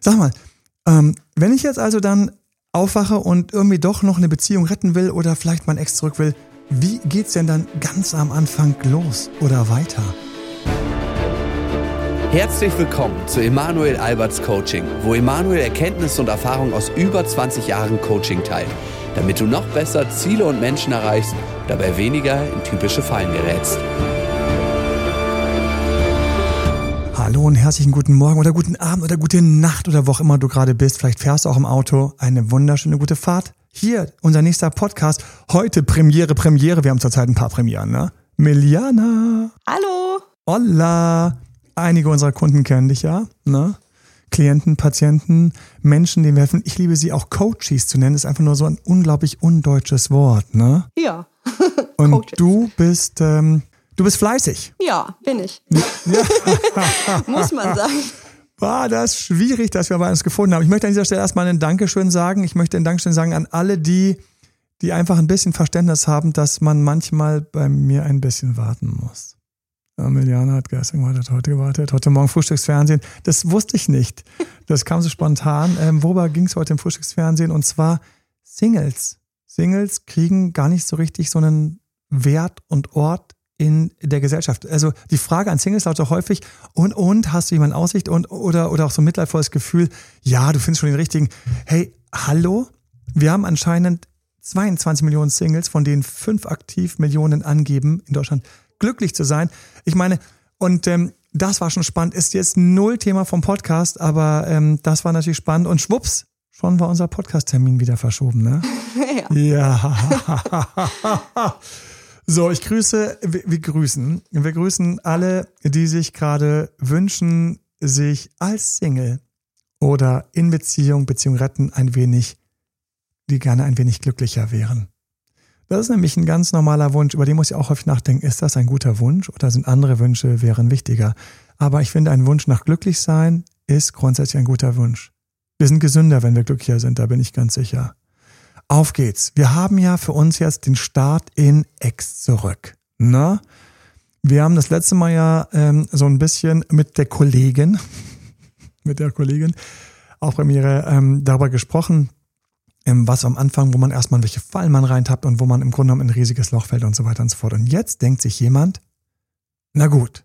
Sag mal, ähm, wenn ich jetzt also dann aufwache und irgendwie doch noch eine Beziehung retten will oder vielleicht mein Ex zurück will, wie geht's denn dann ganz am Anfang los oder weiter? Herzlich willkommen zu Emanuel Alberts Coaching, wo Emanuel Erkenntnisse und Erfahrung aus über 20 Jahren Coaching teilt, damit du noch besser Ziele und Menschen erreichst, dabei weniger in typische Fallen gerätst. Hallo und herzlichen guten Morgen oder guten Abend oder gute Nacht oder wo auch immer du gerade bist. Vielleicht fährst du auch im Auto. Eine wunderschöne gute Fahrt. Hier, unser nächster Podcast. Heute Premiere, Premiere. Wir haben zurzeit ein paar Premieren, ne? Miliana. Hallo. Hola. Einige unserer Kunden kennen dich ja, ne? Klienten, Patienten, Menschen, denen wir helfen. Ich liebe sie auch Coaches zu nennen. Das ist einfach nur so ein unglaublich undeutsches Wort, ne? Ja. Und du bist, ähm, du bist fleißig. Ja, bin ich. Ja. Muss man sagen. War das schwierig, dass wir bei uns gefunden haben. Ich möchte an dieser Stelle erstmal ein Dankeschön sagen. Ich möchte ein Dankeschön sagen an alle, die, die einfach ein bisschen Verständnis haben, dass man manchmal bei mir ein bisschen warten muss. Emiliana hat gestern gewartet, heute gewartet, heute Morgen Frühstücksfernsehen. Das wusste ich nicht. Das kam so spontan. Ähm, worüber ging es heute im Frühstücksfernsehen? Und zwar Singles. Singles kriegen gar nicht so richtig so einen Wert und Ort in der Gesellschaft. Also die Frage an Singles lautet häufig, und, und, hast du jemanden Aussicht und, oder, oder auch so ein mitleidvolles Gefühl, ja, du findest schon den richtigen. Hey, hallo? Wir haben anscheinend 22 Millionen Singles, von denen fünf aktiv Millionen angeben in Deutschland glücklich zu sein. Ich meine, und ähm, das war schon spannend. Ist jetzt null Thema vom Podcast, aber ähm, das war natürlich spannend. Und schwupps, schon war unser Podcast-Termin wieder verschoben, ne? ja. ja. so, ich grüße, wir, wir grüßen, wir grüßen alle, die sich gerade wünschen, sich als Single oder in Beziehung, Beziehung retten, ein wenig, die gerne ein wenig glücklicher wären. Das ist nämlich ein ganz normaler Wunsch, über den muss ich auch häufig nachdenken. Ist das ein guter Wunsch oder sind andere Wünsche wären wichtiger? Aber ich finde, ein Wunsch nach glücklich sein ist grundsätzlich ein guter Wunsch. Wir sind gesünder, wenn wir glücklicher sind, da bin ich ganz sicher. Auf geht's. Wir haben ja für uns jetzt den Start in X zurück. Na? Wir haben das letzte Mal ja ähm, so ein bisschen mit der Kollegin, mit der Kollegin, auch bei mir ähm, darüber gesprochen, ähm, was am Anfang, wo man erstmal welche Fallen man reintappt und wo man im Grunde genommen ein riesiges Loch fällt und so weiter und so fort. Und jetzt denkt sich jemand, na gut,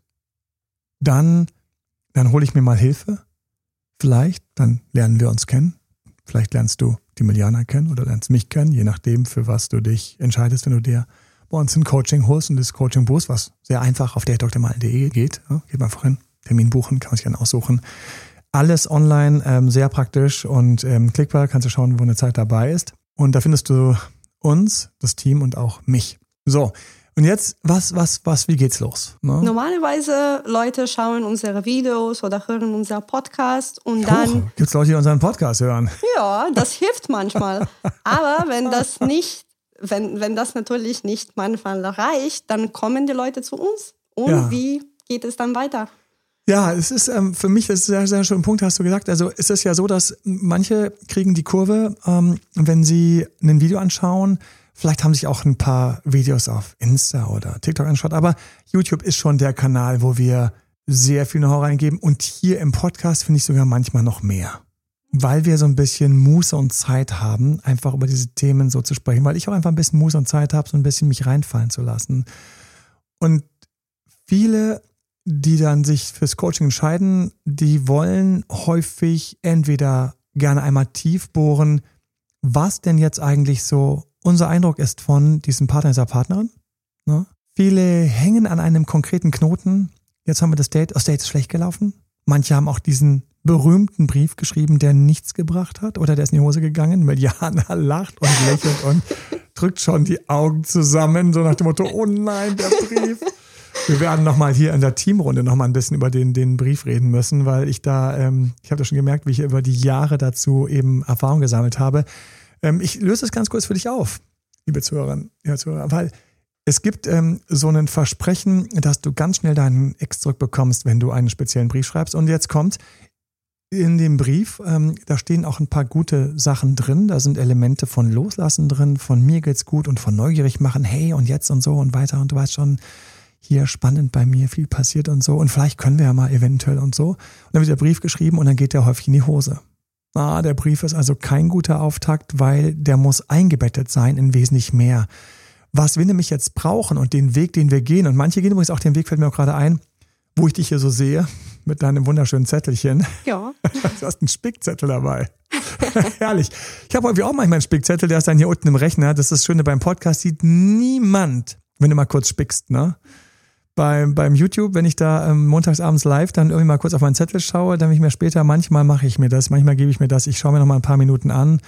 dann, dann hole ich mir mal Hilfe. Vielleicht, dann lernen wir uns kennen. Vielleicht lernst du die Miliana kennen oder lernst mich kennen, je nachdem, für was du dich entscheidest, wenn du dir bei uns ein Coaching holst und das Coaching buchst, was sehr einfach auf der geht. Ja, geht einfach hin, Termin buchen, kann man sich dann aussuchen. Alles online, ähm, sehr praktisch und ähm, klickbar. Kannst du schauen, wo eine Zeit dabei ist. Und da findest du uns, das Team und auch mich. So. Und jetzt, was, was, was, wie geht's los? Ne? Normalerweise Leute schauen unsere Videos oder hören unser Podcast und dann. Oh, gibt's Leute, die unseren Podcast hören? Ja, das hilft manchmal. Aber wenn das nicht, wenn, wenn das natürlich nicht manchmal reicht, dann kommen die Leute zu uns. Und ja. wie geht es dann weiter? Ja, es ist ähm, für mich das ist sehr, sehr schön Punkt, hast du gesagt. Also es ist ja so, dass manche kriegen die Kurve, ähm, wenn sie ein Video anschauen. Vielleicht haben sich auch ein paar Videos auf Insta oder TikTok angeschaut, aber YouTube ist schon der Kanal, wo wir sehr viel Know-how reingeben. Und hier im Podcast finde ich sogar manchmal noch mehr. Weil wir so ein bisschen Muße und Zeit haben, einfach über diese Themen so zu sprechen, weil ich auch einfach ein bisschen Muße und Zeit habe, so ein bisschen mich reinfallen zu lassen. Und viele die dann sich fürs Coaching entscheiden, die wollen häufig entweder gerne einmal tief bohren, was denn jetzt eigentlich so unser Eindruck ist von diesem Partner, dieser Partnerin. Ne? Viele hängen an einem konkreten Knoten. Jetzt haben wir das Date, das Date ist schlecht gelaufen. Manche haben auch diesen berühmten Brief geschrieben, der nichts gebracht hat oder der ist in die Hose gegangen. Mediana lacht und lächelt und drückt schon die Augen zusammen, so nach dem Motto, oh nein, der Brief. Wir werden nochmal hier in der Teamrunde nochmal ein bisschen über den, den Brief reden müssen, weil ich da, ähm, ich habe das schon gemerkt, wie ich über die Jahre dazu eben Erfahrung gesammelt habe. Ähm, ich löse es ganz kurz für dich auf, liebe Zuhörerinnen, ja, Zuhörer, weil es gibt ähm, so ein Versprechen, dass du ganz schnell deinen Ex zurückbekommst, wenn du einen speziellen Brief schreibst. Und jetzt kommt in dem Brief, ähm, da stehen auch ein paar gute Sachen drin. Da sind Elemente von Loslassen drin, von mir geht's gut und von neugierig machen, hey und jetzt und so und weiter und du weißt schon, hier spannend bei mir, viel passiert und so. Und vielleicht können wir ja mal eventuell und so. Und dann wird der Brief geschrieben und dann geht der häufig in die Hose. Ah, der Brief ist also kein guter Auftakt, weil der muss eingebettet sein in wesentlich mehr. Was wir nämlich jetzt brauchen und den Weg, den wir gehen, und manche gehen übrigens auch den Weg, fällt mir auch gerade ein, wo ich dich hier so sehe, mit deinem wunderschönen Zettelchen. Ja. Du hast einen Spickzettel dabei. Herrlich. Ich habe häufig auch manchmal einen Spickzettel, der ist dann hier unten im Rechner. Das ist das Schöne beim Podcast, sieht niemand, wenn du mal kurz spickst, ne? Beim, beim YouTube, wenn ich da ähm, montagsabends live dann irgendwie mal kurz auf meinen Zettel schaue, dann ich mir später, manchmal mache ich mir das, manchmal gebe ich mir das, ich schaue mir noch mal ein paar Minuten an.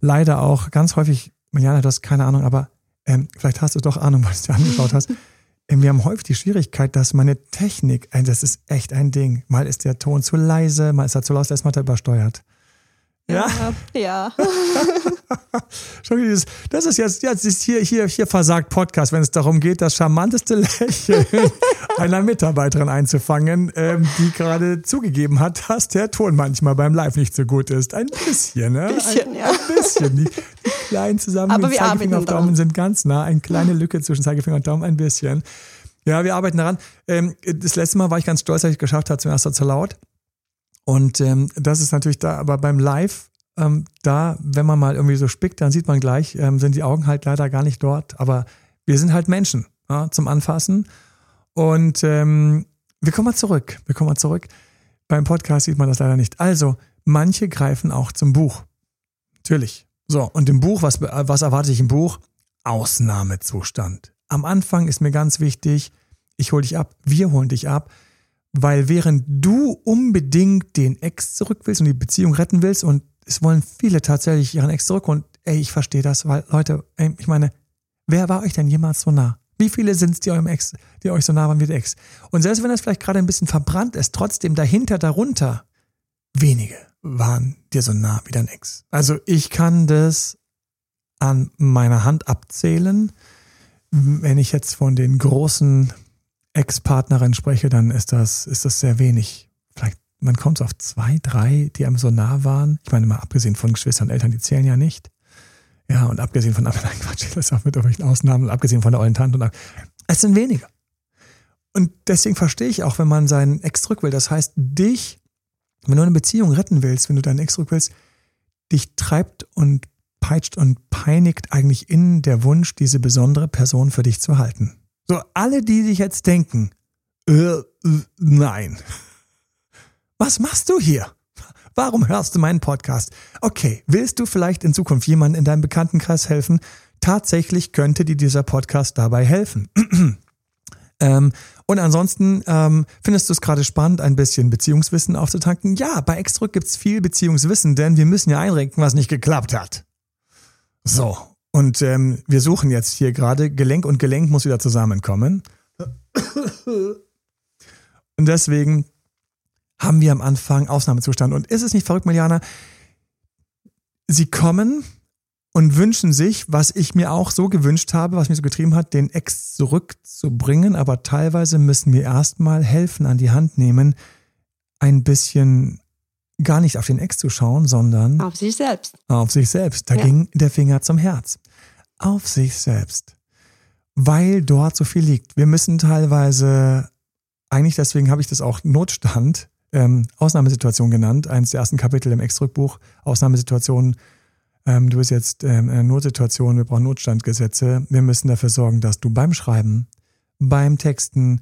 Leider auch ganz häufig, Mariana, du hast keine Ahnung, aber ähm, vielleicht hast du doch Ahnung, was du dir angeschaut hast. Ähm, wir haben häufig die Schwierigkeit, dass meine Technik, äh, das ist echt ein Ding. Mal ist der Ton zu leise, mal ist er zu laut, erstmal hat er übersteuert. Ja. Ja. Schau, dieses- das ist jetzt, jetzt ist hier, hier, hier versagt Podcast, wenn es darum geht, das charmanteste Lächeln einer Mitarbeiterin einzufangen, ähm, die gerade zugegeben hat, dass der Ton manchmal beim Live nicht so gut ist. Ein bisschen, ne? Bisschen, ein, ja. ein bisschen. Die, die kleinen zusammen Aber mit Zeigefinger und Daumen sind ganz nah. Eine kleine Lücke zwischen Zeigefinger und Daumen, ein bisschen. Ja, wir arbeiten daran. Ähm, das letzte Mal war ich ganz stolz, dass ich es geschafft habe, zum ersten Mal zu laut. Und ähm, das ist natürlich da, aber beim Live, ähm, da, wenn man mal irgendwie so spickt, dann sieht man gleich, ähm, sind die Augen halt leider gar nicht dort. Aber wir sind halt Menschen ja, zum Anfassen. Und ähm, wir kommen mal zurück. Wir kommen mal zurück. Beim Podcast sieht man das leider nicht. Also, manche greifen auch zum Buch. Natürlich. So, und im Buch, was, was erwarte ich im Buch? Ausnahmezustand. Am Anfang ist mir ganz wichtig, ich hole dich ab, wir holen dich ab, weil während du unbedingt den Ex zurück willst und die Beziehung retten willst und es wollen viele tatsächlich ihren Ex zurück und ey, ich verstehe das, weil Leute, ey, ich meine, wer war euch denn jemals so nah? Wie viele sind es, die eurem Ex, die euch so nah waren wie der Ex? Und selbst wenn das vielleicht gerade ein bisschen verbrannt ist, trotzdem dahinter, darunter, wenige waren dir so nah wie dein Ex. Also ich kann das an meiner Hand abzählen. Wenn ich jetzt von den großen Ex-Partnerinnen spreche, dann ist das, ist das sehr wenig. Vielleicht, man kommt so auf zwei, drei, die einem so nah waren. Ich meine, mal abgesehen von Geschwistern und Eltern, die zählen ja nicht. Ja, und abgesehen von, nein, Quatsch, das ist auch mit irgendwelchen Ausnahmen, und abgesehen von der ollen Tante und es sind wenige. Und deswegen verstehe ich auch, wenn man seinen Ex zurück will. Das heißt, dich, wenn du eine Beziehung retten willst, wenn du deinen Ex zurück willst, dich treibt und peitscht und peinigt eigentlich in der Wunsch, diese besondere Person für dich zu halten. So, alle, die sich jetzt denken, äh, äh, nein. Was machst du hier? Warum hörst du meinen Podcast? Okay, willst du vielleicht in Zukunft jemandem in deinem Bekanntenkreis helfen? Tatsächlich könnte dir dieser Podcast dabei helfen. ähm, und ansonsten ähm, findest du es gerade spannend, ein bisschen Beziehungswissen aufzutanken? Ja, bei Exdruck gibt's viel Beziehungswissen, denn wir müssen ja einrenken, was nicht geklappt hat. So, und ähm, wir suchen jetzt hier gerade, Gelenk und Gelenk muss wieder zusammenkommen. Und deswegen haben wir am Anfang Ausnahmezustand. Und ist es nicht verrückt, Mariana? Sie kommen und wünschen sich, was ich mir auch so gewünscht habe, was mich so getrieben hat, den Ex zurückzubringen. Aber teilweise müssen wir erstmal helfen, an die Hand nehmen, ein bisschen gar nicht auf den Ex zu schauen, sondern Auf sich selbst. auf sich selbst. Da Ja. ging der Finger zum Herz. Auf sich selbst. Weil dort so viel liegt. Wir müssen teilweise, eigentlich deswegen habe ich das auch Notstand, ähm, Ausnahmesituation genannt, eines der ersten Kapitel im Exdrückbuch, Ausnahmesituationen. Ähm, du bist jetzt ähm, in einer Notsituation, wir brauchen Notstandgesetze. Wir müssen dafür sorgen, dass du beim Schreiben, beim Texten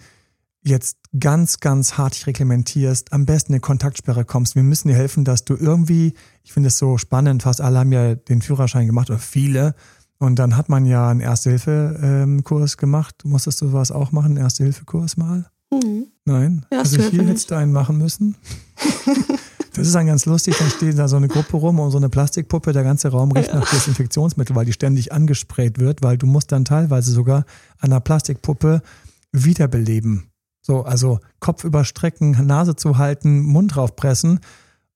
jetzt ganz, ganz hart reglementierst, am besten eine Kontaktsperre kommst. Wir müssen dir helfen, dass du irgendwie, ich finde es so spannend, fast alle haben ja den Führerschein gemacht oder viele. Und dann hat man ja einen Erste-Hilfe-Kurs gemacht. Musstest du sowas auch machen, einen Erste-Hilfe-Kurs mal? Mhm. Nein? Also Erste-Hilfe hier hättest du einen machen müssen. Das ist dann ganz lustig, dann steht da so eine Gruppe rum und so eine Plastikpuppe, der ganze Raum riecht nach Desinfektionsmittel, weil die ständig angesprayt wird, weil du musst dann teilweise sogar an einer Plastikpuppe wiederbeleben. So, also Kopf überstrecken, Nase zu halten, Mund draufpressen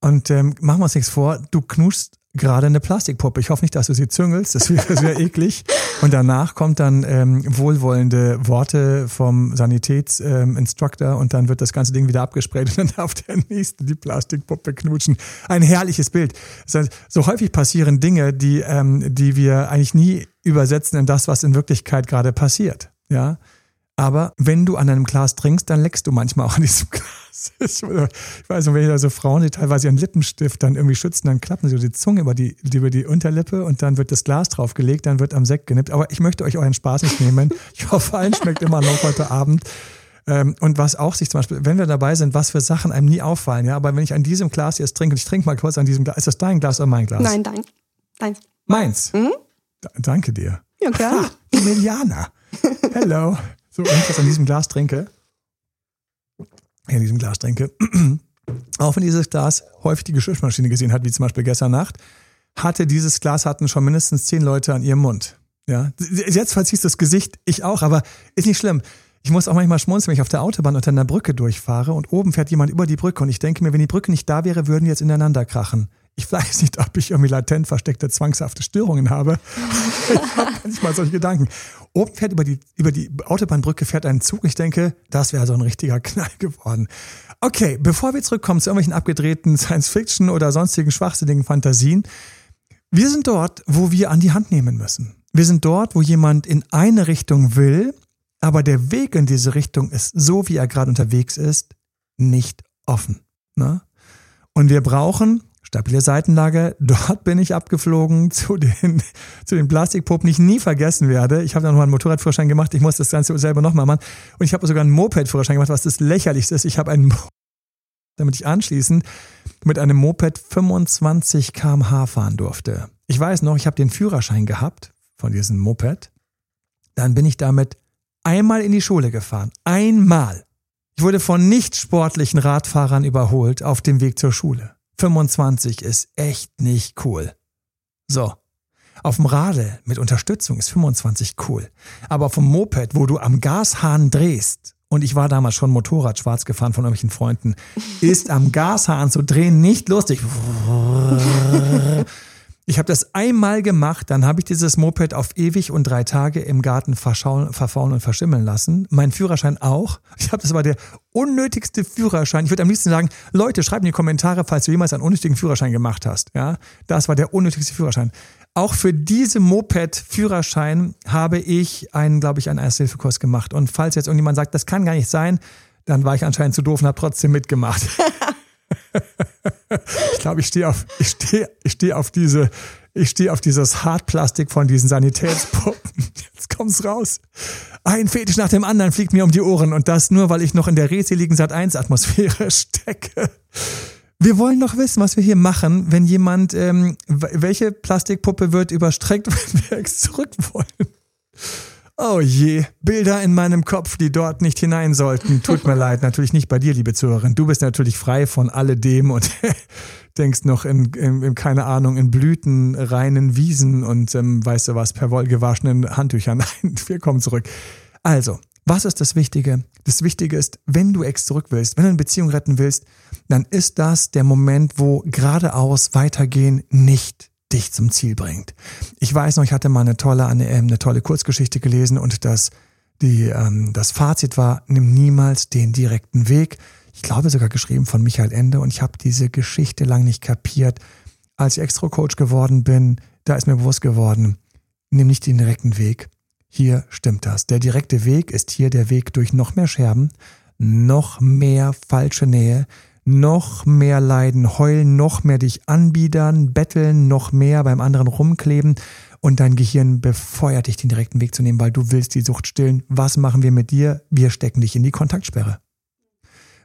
und ähm, machen wir uns nichts vor, du knuschst gerade eine Plastikpuppe. Ich hoffe nicht, dass du sie züngelst, das wäre wär eklig. Und danach kommt dann ähm, wohlwollende Worte vom Sanitätsinstructor ähm, und dann wird das ganze Ding wieder abgesprayt und dann darf der Nächste die Plastikpuppe knutschen. Ein herrliches Bild. Das heißt, so häufig passieren Dinge, die, ähm, die wir eigentlich nie übersetzen in das, was in Wirklichkeit gerade passiert. Ja. Aber wenn du an einem Glas trinkst, dann leckst du manchmal auch an diesem Glas. Ich weiß noch, wenn ich da so Frauen, die teilweise ihren Lippenstift dann irgendwie schützen, dann klappen sie die Zunge über die, über die Unterlippe und dann wird das Glas draufgelegt, dann wird am Sekt genippt. Aber ich möchte euch euren Spaß nicht nehmen. Ich hoffe, allen schmeckt immer noch heute Abend. Ähm, und was auch sich zum Beispiel, wenn wir dabei sind, was für Sachen einem nie auffallen, ja, aber wenn ich an diesem Glas jetzt trinke, und ich trinke mal kurz an diesem Glas, ist das dein Glas oder mein Glas? Nein, dein. Deins. Meins? Mhm. Danke dir. Ja. Ha, Emiliana. Hello. So, ich das an diesem Glas trinke, in diesem Glas trinke, auch wenn dieses Glas häufig die Geschirrmaschine gesehen hat, wie zum Beispiel gestern Nacht, hatte dieses Glas hatten schon mindestens zehn Leute an ihrem Mund. Ja, jetzt verziehst du das Gesicht, ich auch, aber ist nicht schlimm. Ich muss auch manchmal schmunzeln, wenn ich auf der Autobahn unter einer Brücke durchfahre und oben fährt jemand über die Brücke und ich denke mir, wenn die Brücke nicht da wäre, würden die jetzt ineinander krachen. Ich weiß nicht, ob ich irgendwie latent versteckte zwangshafte Störungen habe. ich habe manchmal solche Gedanken. Oben fährt über die, über die Autobahnbrücke fährt ein Zug. Ich denke, das wäre so ein richtiger Knall geworden. Okay, bevor wir zurückkommen zu irgendwelchen abgedrehten Science-Fiction oder sonstigen schwachsinnigen Fantasien. Wir sind dort, wo wir an die Hand nehmen müssen. Wir sind dort, wo jemand in eine Richtung will aber der Weg in diese Richtung ist, so wie er gerade unterwegs ist, nicht offen. Ne? Und wir brauchen stabile Seitenlage. Dort bin ich abgeflogen zu den, zu den Plastikpuppen, die ich nie vergessen werde. Ich habe dann noch mal einen Motorradführerschein gemacht. Ich muss das Ganze selber nochmal machen. Und ich habe sogar einen Moped-Führerschein gemacht, was das lächerlichste ist. Ich habe einen, damit ich anschließend mit einem Moped 25 km/h fahren durfte. Ich weiß noch, ich habe den Führerschein gehabt von diesem Moped. Dann bin ich damit einmal in die Schule gefahren. Einmal. Ich wurde von nicht sportlichen Radfahrern überholt auf dem Weg zur Schule. 25 ist echt nicht cool. So. Auf dem Radl mit Unterstützung ist 25 cool. Aber auf dem Moped, wo du am Gashahn drehst, und ich war damals schon Motorrad schwarz gefahren von irgendwelchen Freunden, ist am Gashahn zu drehen nicht lustig. Ich habe das einmal gemacht, dann habe ich dieses Moped auf ewig und drei Tage im Garten verfaulen und verschimmeln lassen. Mein Führerschein auch. Ich habe das war der unnötigste Führerschein. Ich würde am liebsten sagen, Leute, schreibt in die Kommentare, falls du jemals einen unnötigen Führerschein gemacht hast. Ja, das war der unnötigste Führerschein. Auch für diese Moped-Führerschein habe ich einen, glaube ich, einen Ersthilfekurs gemacht. Und falls jetzt irgendjemand sagt, das kann gar nicht sein, dann war ich anscheinend zu doof und habe trotzdem mitgemacht. ich glaube, ich stehe auf, ich stehe, ich stehe auf diese, ich stehe auf dieses Hartplastik von diesen Sanitätspuppen. Jetzt kommt's raus. Ein Fetisch nach dem anderen fliegt mir um die Ohren und das nur, weil ich noch in der redseligen Sat 1 Atmosphäre stecke. Wir wollen noch wissen, was wir hier machen, wenn jemand, ähm, welche Plastikpuppe wird überstreckt, wenn wir zurück wollen. Oh je, Bilder in meinem Kopf, die dort nicht hinein sollten. Tut mir leid, natürlich nicht bei dir, liebe Zuhörerin. Du bist natürlich frei von alledem und denkst noch in, in, in, keine Ahnung, in Blüten, reinen Wiesen und ähm, weißt du was, per Woll gewaschenen Handtüchern. Nein, wir kommen zurück. Also, was ist das Wichtige? Das Wichtige ist, wenn du Ex zurück willst, wenn du eine Beziehung retten willst, dann ist das der Moment, wo geradeaus weitergehen nicht dich zum Ziel bringt. Ich weiß noch, ich hatte mal eine tolle, eine, ähm, eine tolle Kurzgeschichte gelesen und das, die, ähm, das Fazit war, nimm niemals den direkten Weg. Ich glaube sogar geschrieben von Michael Ende und ich habe diese Geschichte lang nicht kapiert. Als ich Extra-Coach geworden bin, da ist mir bewusst geworden, nimm nicht den direkten Weg. Hier stimmt das. Der direkte Weg ist hier der Weg durch noch mehr Scherben, noch mehr falsche Nähe, noch mehr leiden, heulen, noch mehr dich anbiedern, betteln, noch mehr beim anderen rumkleben und dein Gehirn befeuert dich, den direkten Weg zu nehmen, weil du willst die Sucht stillen. Was machen wir mit dir? Wir stecken dich in die Kontaktsperre.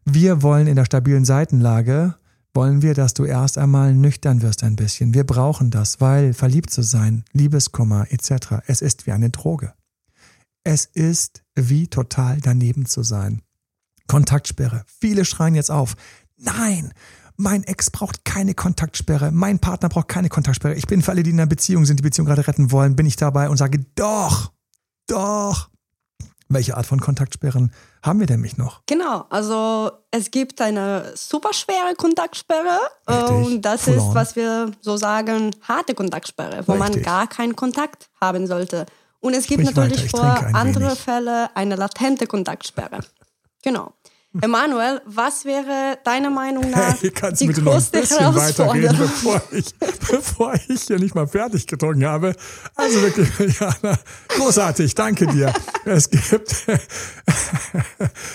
Wir wollen in der stabilen Seitenlage, wollen wir, dass du erst einmal nüchtern wirst ein bisschen. Wir brauchen das, weil verliebt zu sein, Liebeskummer etc., es ist wie eine Droge. Es ist wie total daneben zu sein. Kontaktsperre. Viele schreien jetzt auf. Nein, mein Ex braucht keine Kontaktsperre, mein Partner braucht keine Kontaktsperre. Ich bin für alle, die in einer Beziehung sind, die Beziehung gerade retten wollen, bin ich dabei und sage, doch, doch. Welche Art von Kontaktsperren haben wir denn mich noch? Genau, also es gibt eine superschwere Kontaktsperre Richtig, und das ist, on. was wir so sagen, harte Kontaktsperre, wo Richtig. man gar keinen Kontakt haben sollte. Und es gibt Sprich natürlich vor andere wenig. Fälle eine latente Kontaktsperre. Genau. Emanuel, was wäre deiner Meinung nach hey, kannst die du bitte noch ein größte bisschen weiterreden, bevor ich, bevor ich hier nicht mal fertig getrunken habe? Also wirklich, Jana, großartig, danke dir. Es gibt,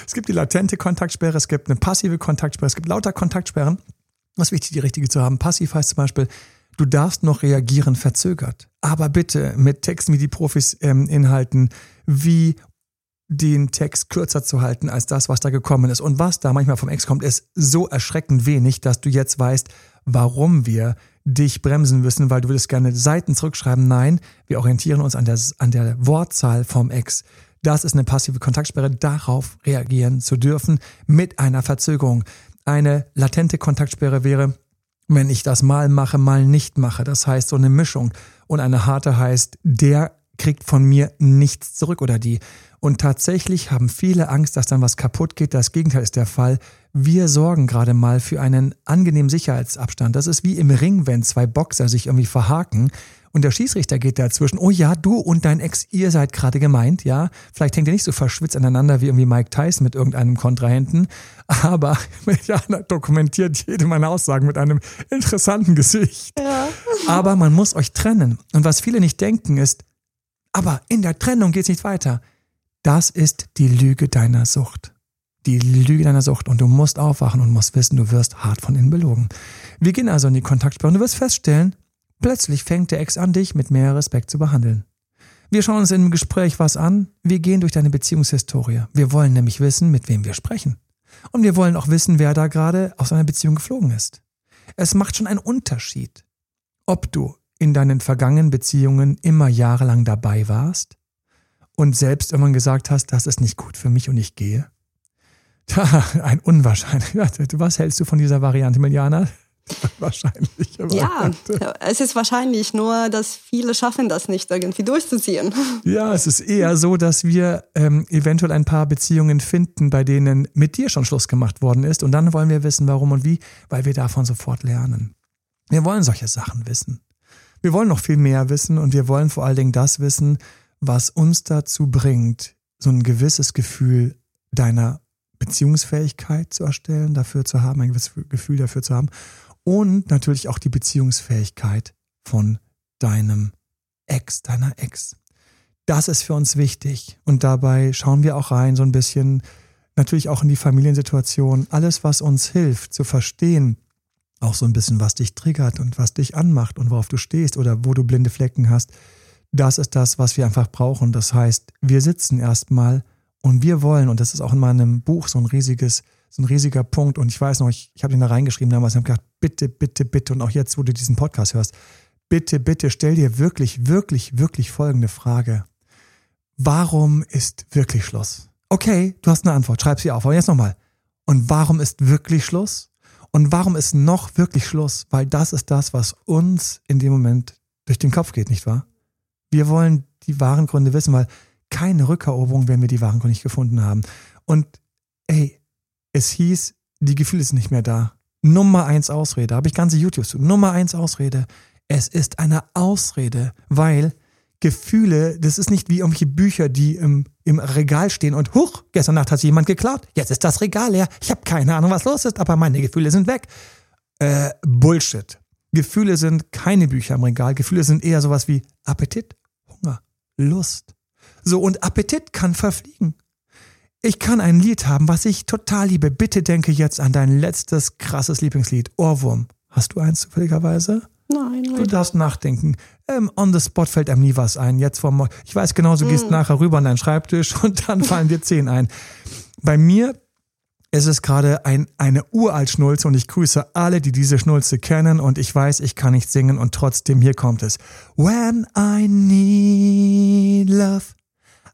es gibt die latente Kontaktsperre, es gibt eine passive Kontaktsperre, es gibt lauter Kontaktsperren. Was wichtig, die richtige zu haben. Passiv heißt zum Beispiel, du darfst noch reagieren verzögert. Aber bitte mit Texten wie die Profis ähm, inhalten, wie den Text kürzer zu halten als das, was da gekommen ist. Und was da manchmal vom Ex kommt, ist so erschreckend wenig, dass du jetzt weißt, warum wir dich bremsen müssen, weil du würdest gerne Seiten zurückschreiben. Nein, wir orientieren uns an der, an der Wortzahl vom Ex. Das ist eine passive Kontaktsperre, darauf reagieren zu dürfen mit einer Verzögerung. Eine latente Kontaktsperre wäre, wenn ich das mal mache, mal nicht mache. Das heißt so eine Mischung. Und eine harte heißt, der kriegt von mir nichts zurück oder die. Und tatsächlich haben viele Angst, dass dann was kaputt geht. Das Gegenteil ist der Fall. Wir sorgen gerade mal für einen angenehmen Sicherheitsabstand. Das ist wie im Ring, wenn zwei Boxer sich irgendwie verhaken und der Schießrichter geht dazwischen. Oh ja, du und dein Ex, ihr seid gerade gemeint, ja. Vielleicht hängt ihr nicht so verschwitzt aneinander wie irgendwie Mike Tyson mit irgendeinem Kontrahenten. Aber Jana dokumentiert jede meiner Aussagen mit einem interessanten Gesicht. Ja. Aber man muss euch trennen. Und was viele nicht denken ist, aber in der Trennung geht es nicht weiter. Das ist die Lüge deiner Sucht. Die Lüge deiner Sucht. Und du musst aufwachen und musst wissen, du wirst hart von innen belogen. Wir gehen also in die Kontaktsperre und du wirst feststellen, plötzlich fängt der Ex an, dich mit mehr Respekt zu behandeln. Wir schauen uns im Gespräch was an. Wir gehen durch deine Beziehungshistorie. Wir wollen nämlich wissen, mit wem wir sprechen. Und wir wollen auch wissen, wer da gerade aus einer Beziehung geflogen ist. Es macht schon einen Unterschied, ob du in deinen vergangenen Beziehungen immer jahrelang dabei warst und selbst irgendwann gesagt hast, das ist nicht gut für mich und ich gehe. Ein unwahrscheinlicher. Was hältst du von dieser Variante, Miliana? Wahrscheinlich. Ja, es ist wahrscheinlich nur, dass viele schaffen das nicht irgendwie durchzuziehen. Ja, es ist eher so, dass wir ähm, eventuell ein paar Beziehungen finden, bei denen mit dir schon Schluss gemacht worden ist. Und dann wollen wir wissen, warum und wie, weil wir davon sofort lernen. Wir wollen solche Sachen wissen. Wir wollen noch viel mehr wissen und wir wollen vor allen Dingen das wissen, was uns dazu bringt, so ein gewisses Gefühl deiner Beziehungsfähigkeit zu erstellen, dafür zu haben, ein gewisses Gefühl dafür zu haben und natürlich auch die Beziehungsfähigkeit von deinem Ex, deiner Ex. Das ist für uns wichtig und dabei schauen wir auch rein so ein bisschen natürlich auch in die Familiensituation, alles was uns hilft zu verstehen, auch so ein bisschen was dich triggert und was dich anmacht und worauf du stehst oder wo du blinde Flecken hast. Das ist das, was wir einfach brauchen. Das heißt, wir sitzen erstmal und wir wollen, und das ist auch in meinem Buch so ein riesiges, so ein riesiger Punkt. Und ich weiß noch, ich, ich habe den da reingeschrieben damals und habe gedacht, bitte, bitte, bitte, und auch jetzt, wo du diesen Podcast hörst, bitte, bitte stell dir wirklich, wirklich, wirklich folgende Frage. Warum ist wirklich Schluss? Okay, du hast eine Antwort, schreib sie auf. Aber jetzt nochmal. Und warum ist wirklich Schluss? Und warum ist noch wirklich Schluss? Weil das ist das, was uns in dem Moment durch den Kopf geht, nicht wahr? Wir wollen die wahren Gründe wissen, weil keine Rückeroberung, wenn wir die wahren Gründe nicht gefunden haben. Und ey, es hieß, die Gefühle sind nicht mehr da. Nummer eins Ausrede, habe ich ganze YouTube zu. Nummer eins Ausrede. Es ist eine Ausrede, weil Gefühle, das ist nicht wie irgendwelche Bücher, die im, im Regal stehen und huch, gestern Nacht hat jemand geklaut, jetzt ist das Regal leer. Ich habe keine Ahnung, was los ist, aber meine Gefühle sind weg. Äh, Bullshit. Gefühle sind keine Bücher im Regal. Gefühle sind eher sowas wie Appetit, Hunger, Lust. So, und Appetit kann verfliegen. Ich kann ein Lied haben, was ich total liebe. Bitte denke jetzt an dein letztes krasses Lieblingslied, Ohrwurm. Hast du eins zufälligerweise? Nein, Du darfst nachdenken. Ähm, on the spot fällt einem nie was ein. Jetzt vom, ich weiß genau, du gehst nachher rüber an deinen Schreibtisch und dann fallen dir zehn ein. Bei mir ist es gerade ein, eine uralt Schnulze und ich grüße alle, die diese Schnulze kennen und ich weiß, ich kann nicht singen und trotzdem hier kommt es. When I need love,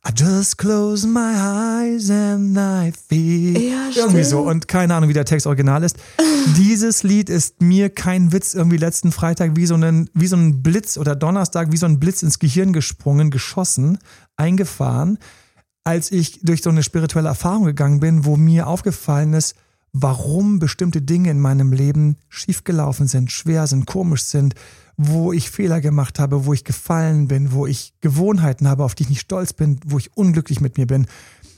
I just close my eyes and I feel. Ja, irgendwie so und keine Ahnung, wie der Text original ist. Dieses Lied ist mir kein Witz irgendwie letzten Freitag wie so ein, wie so ein Blitz oder Donnerstag wie so ein Blitz ins Gehirn gesprungen, geschossen, eingefahren als ich durch so eine spirituelle Erfahrung gegangen bin, wo mir aufgefallen ist, warum bestimmte Dinge in meinem Leben schiefgelaufen sind, schwer sind, komisch sind, wo ich Fehler gemacht habe, wo ich gefallen bin, wo ich Gewohnheiten habe, auf die ich nicht stolz bin, wo ich unglücklich mit mir bin.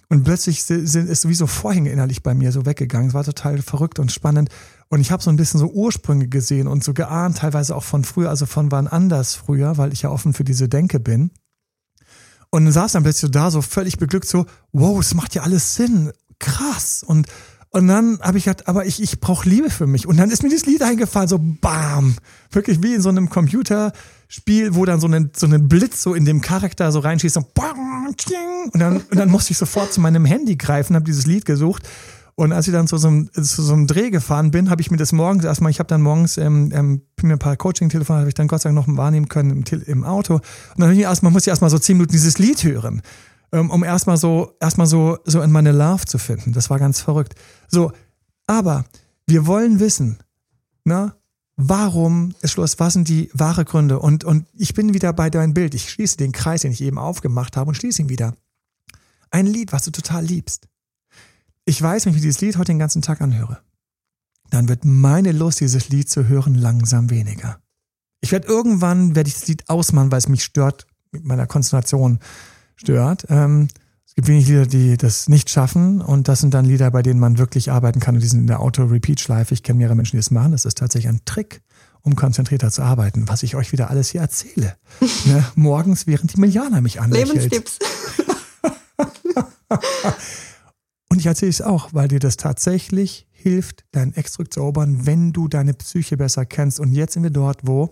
Und plötzlich sind, ist wie so Vorhänge innerlich bei mir so weggegangen. Es war total verrückt und spannend. Und ich habe so ein bisschen so Ursprünge gesehen und so geahnt, teilweise auch von früher, also von wann anders früher, weil ich ja offen für diese Denke bin. Und dann saß dann plötzlich so da, so völlig beglückt, so, wow, es macht ja alles Sinn. Krass. Und, und dann habe ich gedacht, aber ich, ich brauche Liebe für mich. Und dann ist mir dieses Lied eingefallen, so bam. Wirklich wie in so einem Computerspiel, wo dann so ein, so ein Blitz so in dem Charakter so reinschießt, so bam, und dann, und dann musste ich sofort zu meinem Handy greifen, habe dieses Lied gesucht und als ich dann zu so einem, zu so einem Dreh gefahren bin, habe ich mir das morgens erstmal, ich habe dann morgens ähm, ähm, mir ein paar Coaching-Telefone, habe ich dann Gott sei Dank noch wahrnehmen können im, im Auto. Und dann ich erstmal, muss ich erstmal so zehn Minuten dieses Lied hören, um erstmal so, erstmal so, so in meine Love zu finden. Das war ganz verrückt. So, aber wir wollen wissen, na, warum ist Schluss? Was sind die wahre Gründe? Und, und ich bin wieder bei deinem Bild. Ich schließe den Kreis, den ich eben aufgemacht habe und schließe ihn wieder. Ein Lied, was du total liebst ich weiß, wenn ich mir dieses Lied heute den ganzen Tag anhöre, dann wird meine Lust, dieses Lied zu hören, langsam weniger. Ich werde irgendwann, werde ich das Lied ausmachen, weil es mich stört, mit meiner Konzentration stört. Ähm, es gibt wenig Lieder, die das nicht schaffen und das sind dann Lieder, bei denen man wirklich arbeiten kann und die sind in der Auto-Repeat-Schleife. Ich kenne mehrere Menschen, die das machen. Das ist tatsächlich ein Trick, um konzentrierter zu arbeiten, was ich euch wieder alles hier erzähle. ne? Morgens, während die Millianer mich anlächelt. Lebenstipps. Und ich erzähle es auch, weil dir das tatsächlich hilft, deinen Ex zurückzuerobern, wenn du deine Psyche besser kennst. Und jetzt sind wir dort, wo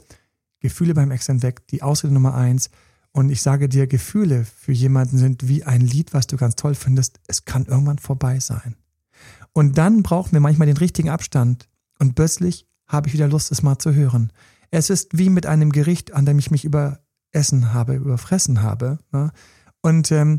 Gefühle beim Ex entdeckt, die Ausrede Nummer eins. Und ich sage dir, Gefühle für jemanden sind wie ein Lied, was du ganz toll findest. Es kann irgendwann vorbei sein. Und dann brauchen wir manchmal den richtigen Abstand. Und plötzlich habe ich wieder Lust, es mal zu hören. Es ist wie mit einem Gericht, an dem ich mich überessen habe, überfressen habe. Ne? Und ähm,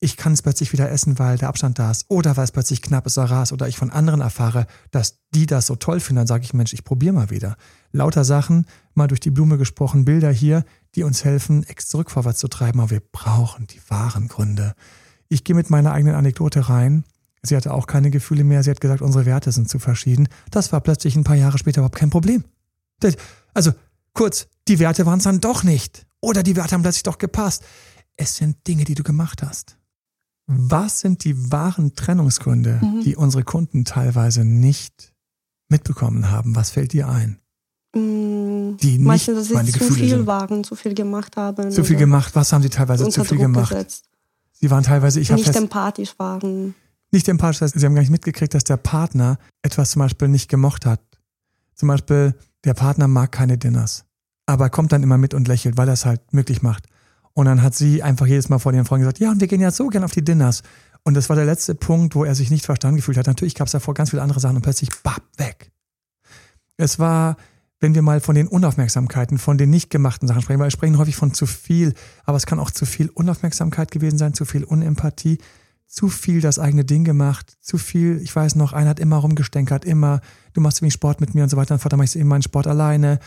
ich kann es plötzlich wieder essen, weil der Abstand da ist oder weil es plötzlich knapp ist oder ras oder ich von anderen erfahre, dass die das so toll finden, dann sage ich, Mensch, ich probiere mal wieder. Lauter Sachen, mal durch die Blume gesprochen, Bilder hier, die uns helfen, Ex zurück vorwärts zu treiben, aber wir brauchen die wahren Gründe. Ich gehe mit meiner eigenen Anekdote rein. Sie hatte auch keine Gefühle mehr. Sie hat gesagt, unsere Werte sind zu verschieden. Das war plötzlich ein paar Jahre später überhaupt kein Problem. Also, kurz, die Werte waren es dann doch nicht. Oder die Werte haben plötzlich doch gepasst. Es sind Dinge, die du gemacht hast. Was sind die wahren Trennungsgründe, mhm. die unsere Kunden teilweise nicht mitbekommen haben? Was fällt dir ein? Mhm. Die nicht Manche, dass sie meine zu Gefühle viel sind. waren, zu viel gemacht haben. Zu viel gemacht. Was haben sie teilweise zu viel Druck gemacht? Gesetzt. Sie waren teilweise, ich Nicht empathisch waren. Nicht empathisch, das heißt, sie haben gar nicht mitgekriegt, dass der Partner etwas zum Beispiel nicht gemocht hat. Zum Beispiel, der Partner mag keine Dinners, aber kommt dann immer mit und lächelt, weil er es halt möglich macht. Und dann hat sie einfach jedes Mal vor den Freunden gesagt, ja, und wir gehen ja so gern auf die Dinners. Und das war der letzte Punkt, wo er sich nicht verstanden gefühlt hat. Natürlich gab es davor ganz viele andere Sachen und plötzlich, bap, weg. Es war, wenn wir mal von den Unaufmerksamkeiten, von den nicht gemachten Sachen sprechen, weil wir sprechen häufig von zu viel, aber es kann auch zu viel Unaufmerksamkeit gewesen sein, zu viel Unempathie, zu viel das eigene Ding gemacht, zu viel, ich weiß noch, einer hat immer rumgestänkert, immer, du machst wenig Sport mit mir und so weiter, und Vater mache ich eben meinen Sport alleine,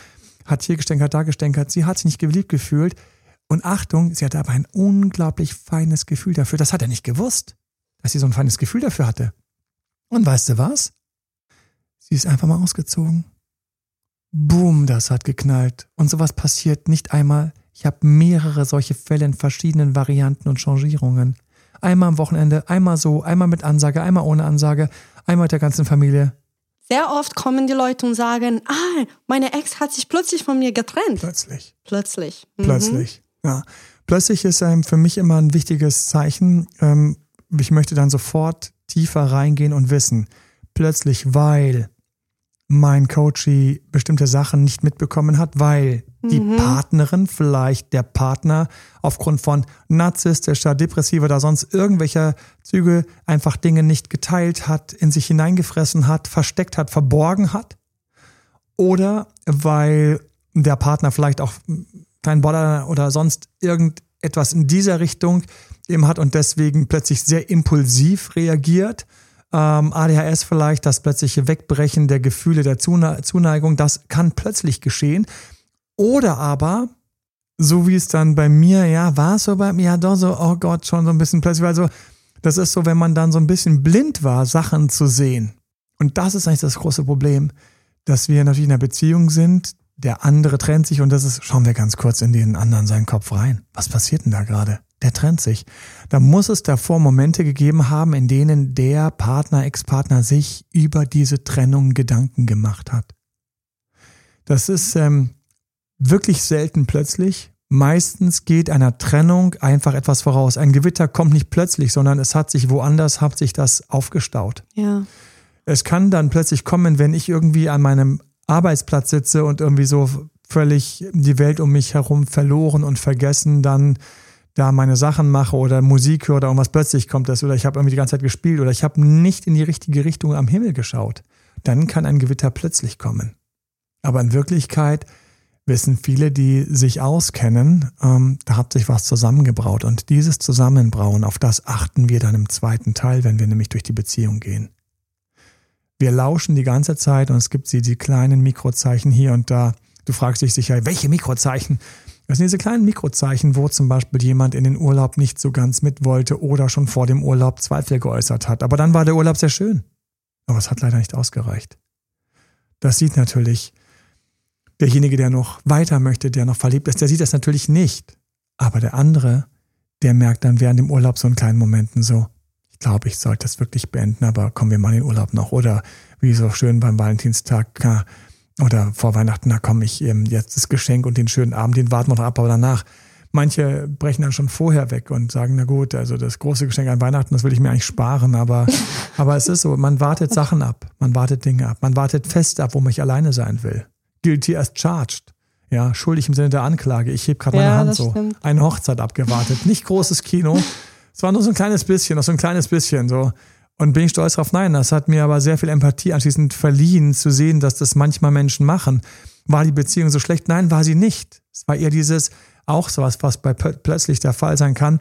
hat hier gestänkert, da gestänkert, sie hat sich nicht geliebt gefühlt, und Achtung, sie hatte aber ein unglaublich feines Gefühl dafür. Das hat er nicht gewusst, dass sie so ein feines Gefühl dafür hatte. Und weißt du was? Sie ist einfach mal ausgezogen. Boom, das hat geknallt. Und sowas passiert nicht einmal. Ich habe mehrere solche Fälle in verschiedenen Varianten und Changierungen. Einmal am Wochenende, einmal so, einmal mit Ansage, einmal ohne Ansage, einmal mit der ganzen Familie. Sehr oft kommen die Leute und sagen, ah, meine Ex hat sich plötzlich von mir getrennt. Plötzlich. Plötzlich. Mhm. Plötzlich. Ja, plötzlich ist ähm, für mich immer ein wichtiges Zeichen. Ähm, ich möchte dann sofort tiefer reingehen und wissen, plötzlich, weil mein Coachie bestimmte Sachen nicht mitbekommen hat, weil die mhm. Partnerin, vielleicht der Partner, aufgrund von narzisstischer, depressiver oder sonst irgendwelcher Züge einfach Dinge nicht geteilt hat, in sich hineingefressen hat, versteckt hat, verborgen hat. Oder weil der Partner vielleicht auch kein Boller oder sonst irgendetwas in dieser Richtung eben hat und deswegen plötzlich sehr impulsiv reagiert. Ähm, ADHS vielleicht, das plötzliche Wegbrechen der Gefühle der Zuneigung, das kann plötzlich geschehen. Oder aber, so wie es dann bei mir, ja, war es so bei mir, ja doch so, oh Gott, schon so ein bisschen plötzlich, also das ist so, wenn man dann so ein bisschen blind war, Sachen zu sehen. Und das ist eigentlich das große Problem, dass wir natürlich in einer Beziehung sind, der andere trennt sich und das ist, schauen wir ganz kurz in den anderen seinen Kopf rein. Was passiert denn da gerade? der trennt sich. Da muss es davor Momente gegeben haben, in denen der Partner, Ex-Partner sich über diese Trennung Gedanken gemacht hat. Das ist ähm, wirklich selten plötzlich. Meistens geht einer Trennung einfach etwas voraus. Ein Gewitter kommt nicht plötzlich, sondern es hat sich woanders, hat sich das aufgestaut. Ja. Es kann dann plötzlich kommen, wenn ich irgendwie an meinem Arbeitsplatz sitze und irgendwie so völlig die Welt um mich herum verloren und vergessen, dann da meine Sachen mache oder Musik höre oder irgendwas plötzlich kommt das oder ich habe irgendwie die ganze Zeit gespielt oder ich habe nicht in die richtige Richtung am Himmel geschaut, dann kann ein Gewitter plötzlich kommen. Aber in Wirklichkeit wissen viele, die sich auskennen, ähm, da hat sich was zusammengebraut. Und dieses Zusammenbrauen, auf das achten wir dann im zweiten Teil, wenn wir nämlich durch die Beziehung gehen. Wir lauschen die ganze Zeit und es gibt sie, die kleinen Mikrozeichen hier und da. Du fragst dich sicher, welche Mikrozeichen? Das sind diese kleinen Mikrozeichen, wo zum Beispiel jemand in den Urlaub nicht so ganz mit wollte oder schon vor dem Urlaub Zweifel geäußert hat. Aber dann war der Urlaub sehr schön. Aber es hat leider nicht ausgereicht. Das sieht natürlich derjenige, der noch weiter möchte, der noch verliebt ist, der sieht das natürlich nicht. Aber der andere, der merkt dann während dem Urlaub so in kleinen Momenten so, ich glaube, ich sollte das wirklich beenden, aber kommen wir mal in den Urlaub noch. Oder wie so schön beim Valentinstag, oder vor Weihnachten, da komme ich ähm, jetzt das Geschenk und den schönen Abend, den warten wir noch ab, aber danach. Manche brechen dann schon vorher weg und sagen, na gut, also das große Geschenk an Weihnachten, das will ich mir eigentlich sparen, aber, aber es ist so, man wartet Sachen ab, man wartet Dinge ab, man wartet fest ab, wo man alleine sein will. Guilty as charged. Ja, schuldig im Sinne der Anklage. Ich heb gerade meine Hand so. Stimmt. Eine Hochzeit abgewartet. Nicht großes Kino. Es war nur so ein kleines bisschen, noch so ein kleines bisschen. So. Und bin ich stolz drauf? Nein, das hat mir aber sehr viel Empathie anschließend verliehen, zu sehen, dass das manchmal Menschen machen. War die Beziehung so schlecht? Nein, war sie nicht. Es war eher dieses, auch sowas, was bei plötzlich der Fall sein kann.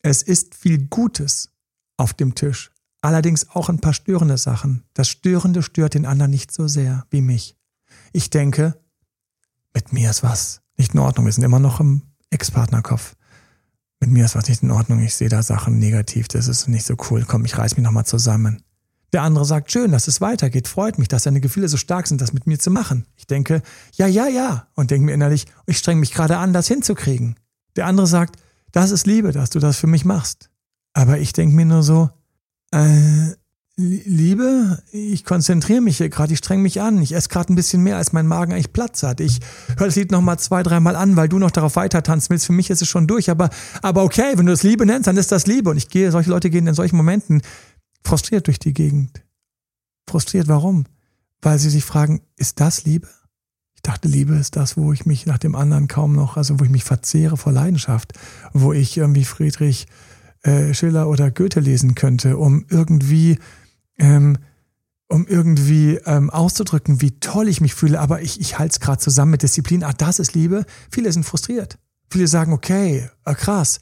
Es ist viel Gutes auf dem Tisch. Allerdings auch ein paar störende Sachen. Das Störende stört den anderen nicht so sehr wie mich. Ich denke, mit mir ist was nicht in Ordnung. Wir sind immer noch im Ex-Partnerkopf mit mir ist was nicht in Ordnung, ich sehe da Sachen negativ, das ist nicht so cool, komm, ich reiß mich nochmal zusammen. Der andere sagt, schön, dass es weitergeht, freut mich, dass deine Gefühle so stark sind, das mit mir zu machen. Ich denke, ja, ja, ja, und denke mir innerlich, ich streng mich gerade an, das hinzukriegen. Der andere sagt, das ist Liebe, dass du das für mich machst. Aber ich denke mir nur so, äh, Liebe, ich konzentriere mich hier gerade, ich streng mich an, ich esse gerade ein bisschen mehr, als mein Magen eigentlich Platz hat. Ich höre das Lied nochmal zwei, dreimal an, weil du noch darauf weiter tanzen willst. Für mich ist es schon durch, aber, aber okay, wenn du das Liebe nennst, dann ist das Liebe. Und ich gehe, solche Leute gehen in solchen Momenten frustriert durch die Gegend. Frustriert, warum? Weil sie sich fragen, ist das Liebe? Ich dachte, Liebe ist das, wo ich mich nach dem anderen kaum noch, also wo ich mich verzehre vor Leidenschaft, wo ich irgendwie Friedrich äh, Schiller oder Goethe lesen könnte, um irgendwie ähm, um irgendwie ähm, auszudrücken, wie toll ich mich fühle, aber ich, ich halte es gerade zusammen mit Disziplin. Ah, das ist Liebe. Viele sind frustriert. Viele sagen, okay, äh, krass.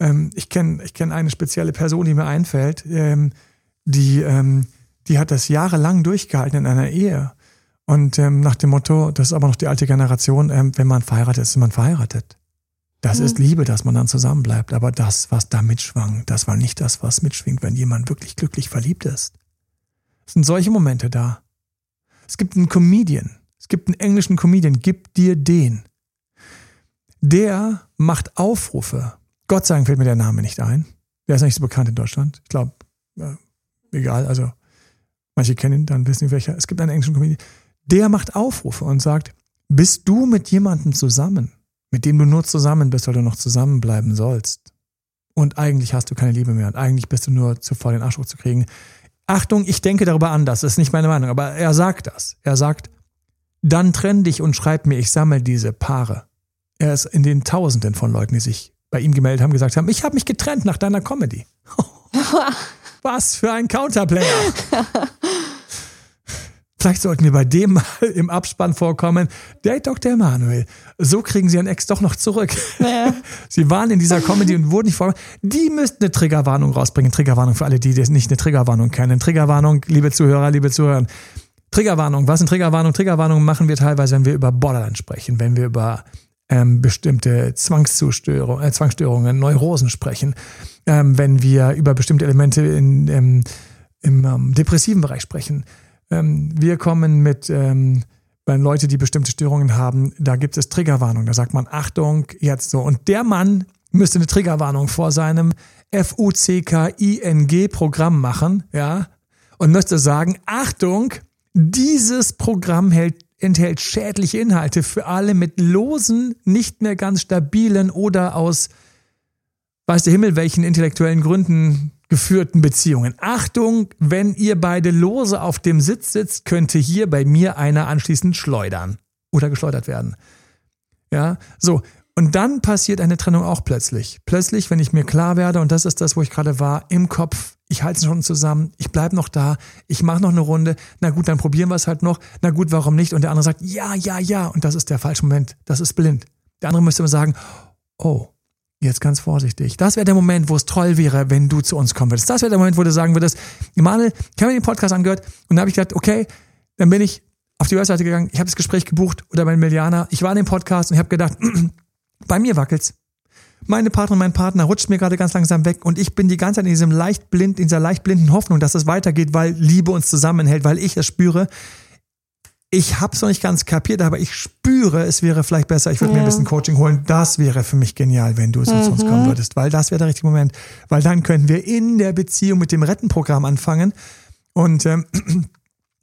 Ähm, ich kenne ich kenn eine spezielle Person, die mir einfällt, ähm, die, ähm, die hat das jahrelang durchgehalten in einer Ehe. Und ähm, nach dem Motto, das ist aber noch die alte Generation, ähm, wenn man verheiratet ist, ist man verheiratet. Das mhm. ist Liebe, dass man dann zusammenbleibt. Aber das, was da mitschwang, das war nicht das, was mitschwingt, wenn jemand wirklich glücklich verliebt ist. Sind solche Momente da. Es gibt einen Comedian, es gibt einen englischen Comedian, gib dir den. Der macht Aufrufe. Gott sei Dank fällt mir der Name nicht ein. Der ist nicht so bekannt in Deutschland. Ich glaube, äh, egal, also manche kennen ihn, dann wissen wir welcher. Es gibt einen englischen Comedian. Der macht Aufrufe und sagt, bist du mit jemandem zusammen, mit dem du nur zusammen bist, weil du noch zusammenbleiben sollst? Und eigentlich hast du keine Liebe mehr und eigentlich bist du nur zu voll den zu kriegen. Achtung, ich denke darüber anders, das ist nicht meine Meinung, aber er sagt das. Er sagt, dann trenn dich und schreib mir, ich sammle diese Paare. Er ist in den Tausenden von Leuten, die sich bei ihm gemeldet haben, gesagt haben, ich habe mich getrennt nach deiner Comedy. Was für ein Counterplayer. Vielleicht sollten wir bei dem mal im Abspann vorkommen. Date Dr. Emanuel. So kriegen sie ihren Ex doch noch zurück. Ja. Sie waren in dieser Comedy und wurden nicht vorgekommen. Die müssten eine Triggerwarnung rausbringen. Triggerwarnung für alle, die das nicht eine Triggerwarnung kennen. Triggerwarnung, liebe Zuhörer, liebe Zuhörer. Triggerwarnung. Was sind Triggerwarnung? Triggerwarnung machen wir teilweise, wenn wir über Borderline sprechen, wenn wir über ähm, bestimmte Zwangszustörungen, äh, Zwangsstörungen, Neurosen sprechen, ähm, wenn wir über bestimmte Elemente in, im, im ähm, depressiven Bereich sprechen ähm, wir kommen mit, ähm, bei Leute, die bestimmte Störungen haben, da gibt es Triggerwarnung. Da sagt man, Achtung, jetzt so. Und der Mann, müsste eine Triggerwarnung vor seinem FUCK-ING-Programm machen, ja, und müsste sagen, Achtung, dieses Programm hält, enthält schädliche Inhalte für alle mit losen, nicht mehr ganz stabilen oder aus weiß der Himmel welchen intellektuellen Gründen geführten Beziehungen. Achtung, wenn ihr beide lose auf dem Sitz sitzt, könnte hier bei mir einer anschließend schleudern oder geschleudert werden. Ja, so. Und dann passiert eine Trennung auch plötzlich. Plötzlich, wenn ich mir klar werde, und das ist das, wo ich gerade war, im Kopf, ich halte es schon zusammen, ich bleibe noch da, ich mache noch eine Runde, na gut, dann probieren wir es halt noch, na gut, warum nicht? Und der andere sagt, ja, ja, ja, und das ist der falsche Moment, das ist blind. Der andere müsste immer sagen, oh, jetzt ganz vorsichtig. Das wäre der Moment, wo es toll wäre, wenn du zu uns kommen würdest. Das wäre der Moment, wo du sagen würdest, Emanuel, ich habe mir den Podcast angehört und habe ich gedacht, okay, dann bin ich auf die Webseite gegangen, ich habe das Gespräch gebucht oder bei Milianer, ich war in dem Podcast und ich habe gedacht, bei mir wackelt's. Meine Partnerin, mein Partner rutscht mir gerade ganz langsam weg und ich bin die ganze Zeit in diesem leicht blind, in dieser leicht blinden Hoffnung, dass es weitergeht, weil Liebe uns zusammenhält, weil ich es spüre. Ich habe es noch nicht ganz kapiert, aber ich spüre, es wäre vielleicht besser, ich würde ja. mir ein bisschen Coaching holen. Das wäre für mich genial, wenn du mhm. zu uns kommen würdest, weil das wäre der richtige Moment. Weil dann könnten wir in der Beziehung mit dem Rettenprogramm anfangen und ähm,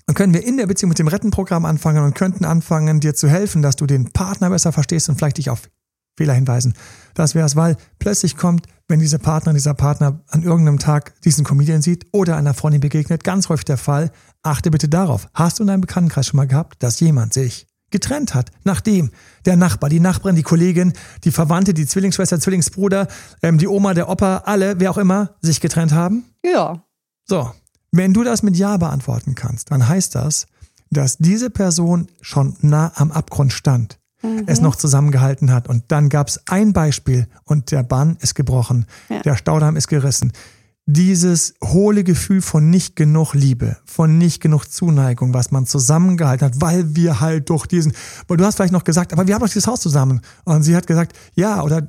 dann können wir in der Beziehung mit dem Rettenprogramm anfangen und könnten anfangen, dir zu helfen, dass du den Partner besser verstehst und vielleicht dich auf Fehler hinweisen. Das wäre es, weil plötzlich kommt, wenn diese Partner, dieser Partner an irgendeinem Tag diesen Comedian sieht oder einer Freundin begegnet, ganz häufig der Fall, achte bitte darauf. Hast du in deinem Bekanntenkreis schon mal gehabt, dass jemand sich getrennt hat, nachdem der Nachbar, die Nachbarin, die Kollegin, die Verwandte, die Zwillingsschwester, Zwillingsbruder, ähm, die Oma, der Opa, alle, wer auch immer, sich getrennt haben? Ja. So, wenn du das mit Ja beantworten kannst, dann heißt das, dass diese Person schon nah am Abgrund stand mhm. es noch zusammengehalten hat. Und dann gab es ein Beispiel und der Bann ist gebrochen, ja. der Staudamm ist gerissen. Dieses hohle Gefühl von nicht genug Liebe, von nicht genug Zuneigung, was man zusammengehalten hat, weil wir halt durch diesen, weil du hast vielleicht noch gesagt, aber wir haben doch dieses Haus zusammen. Und sie hat gesagt, ja, oder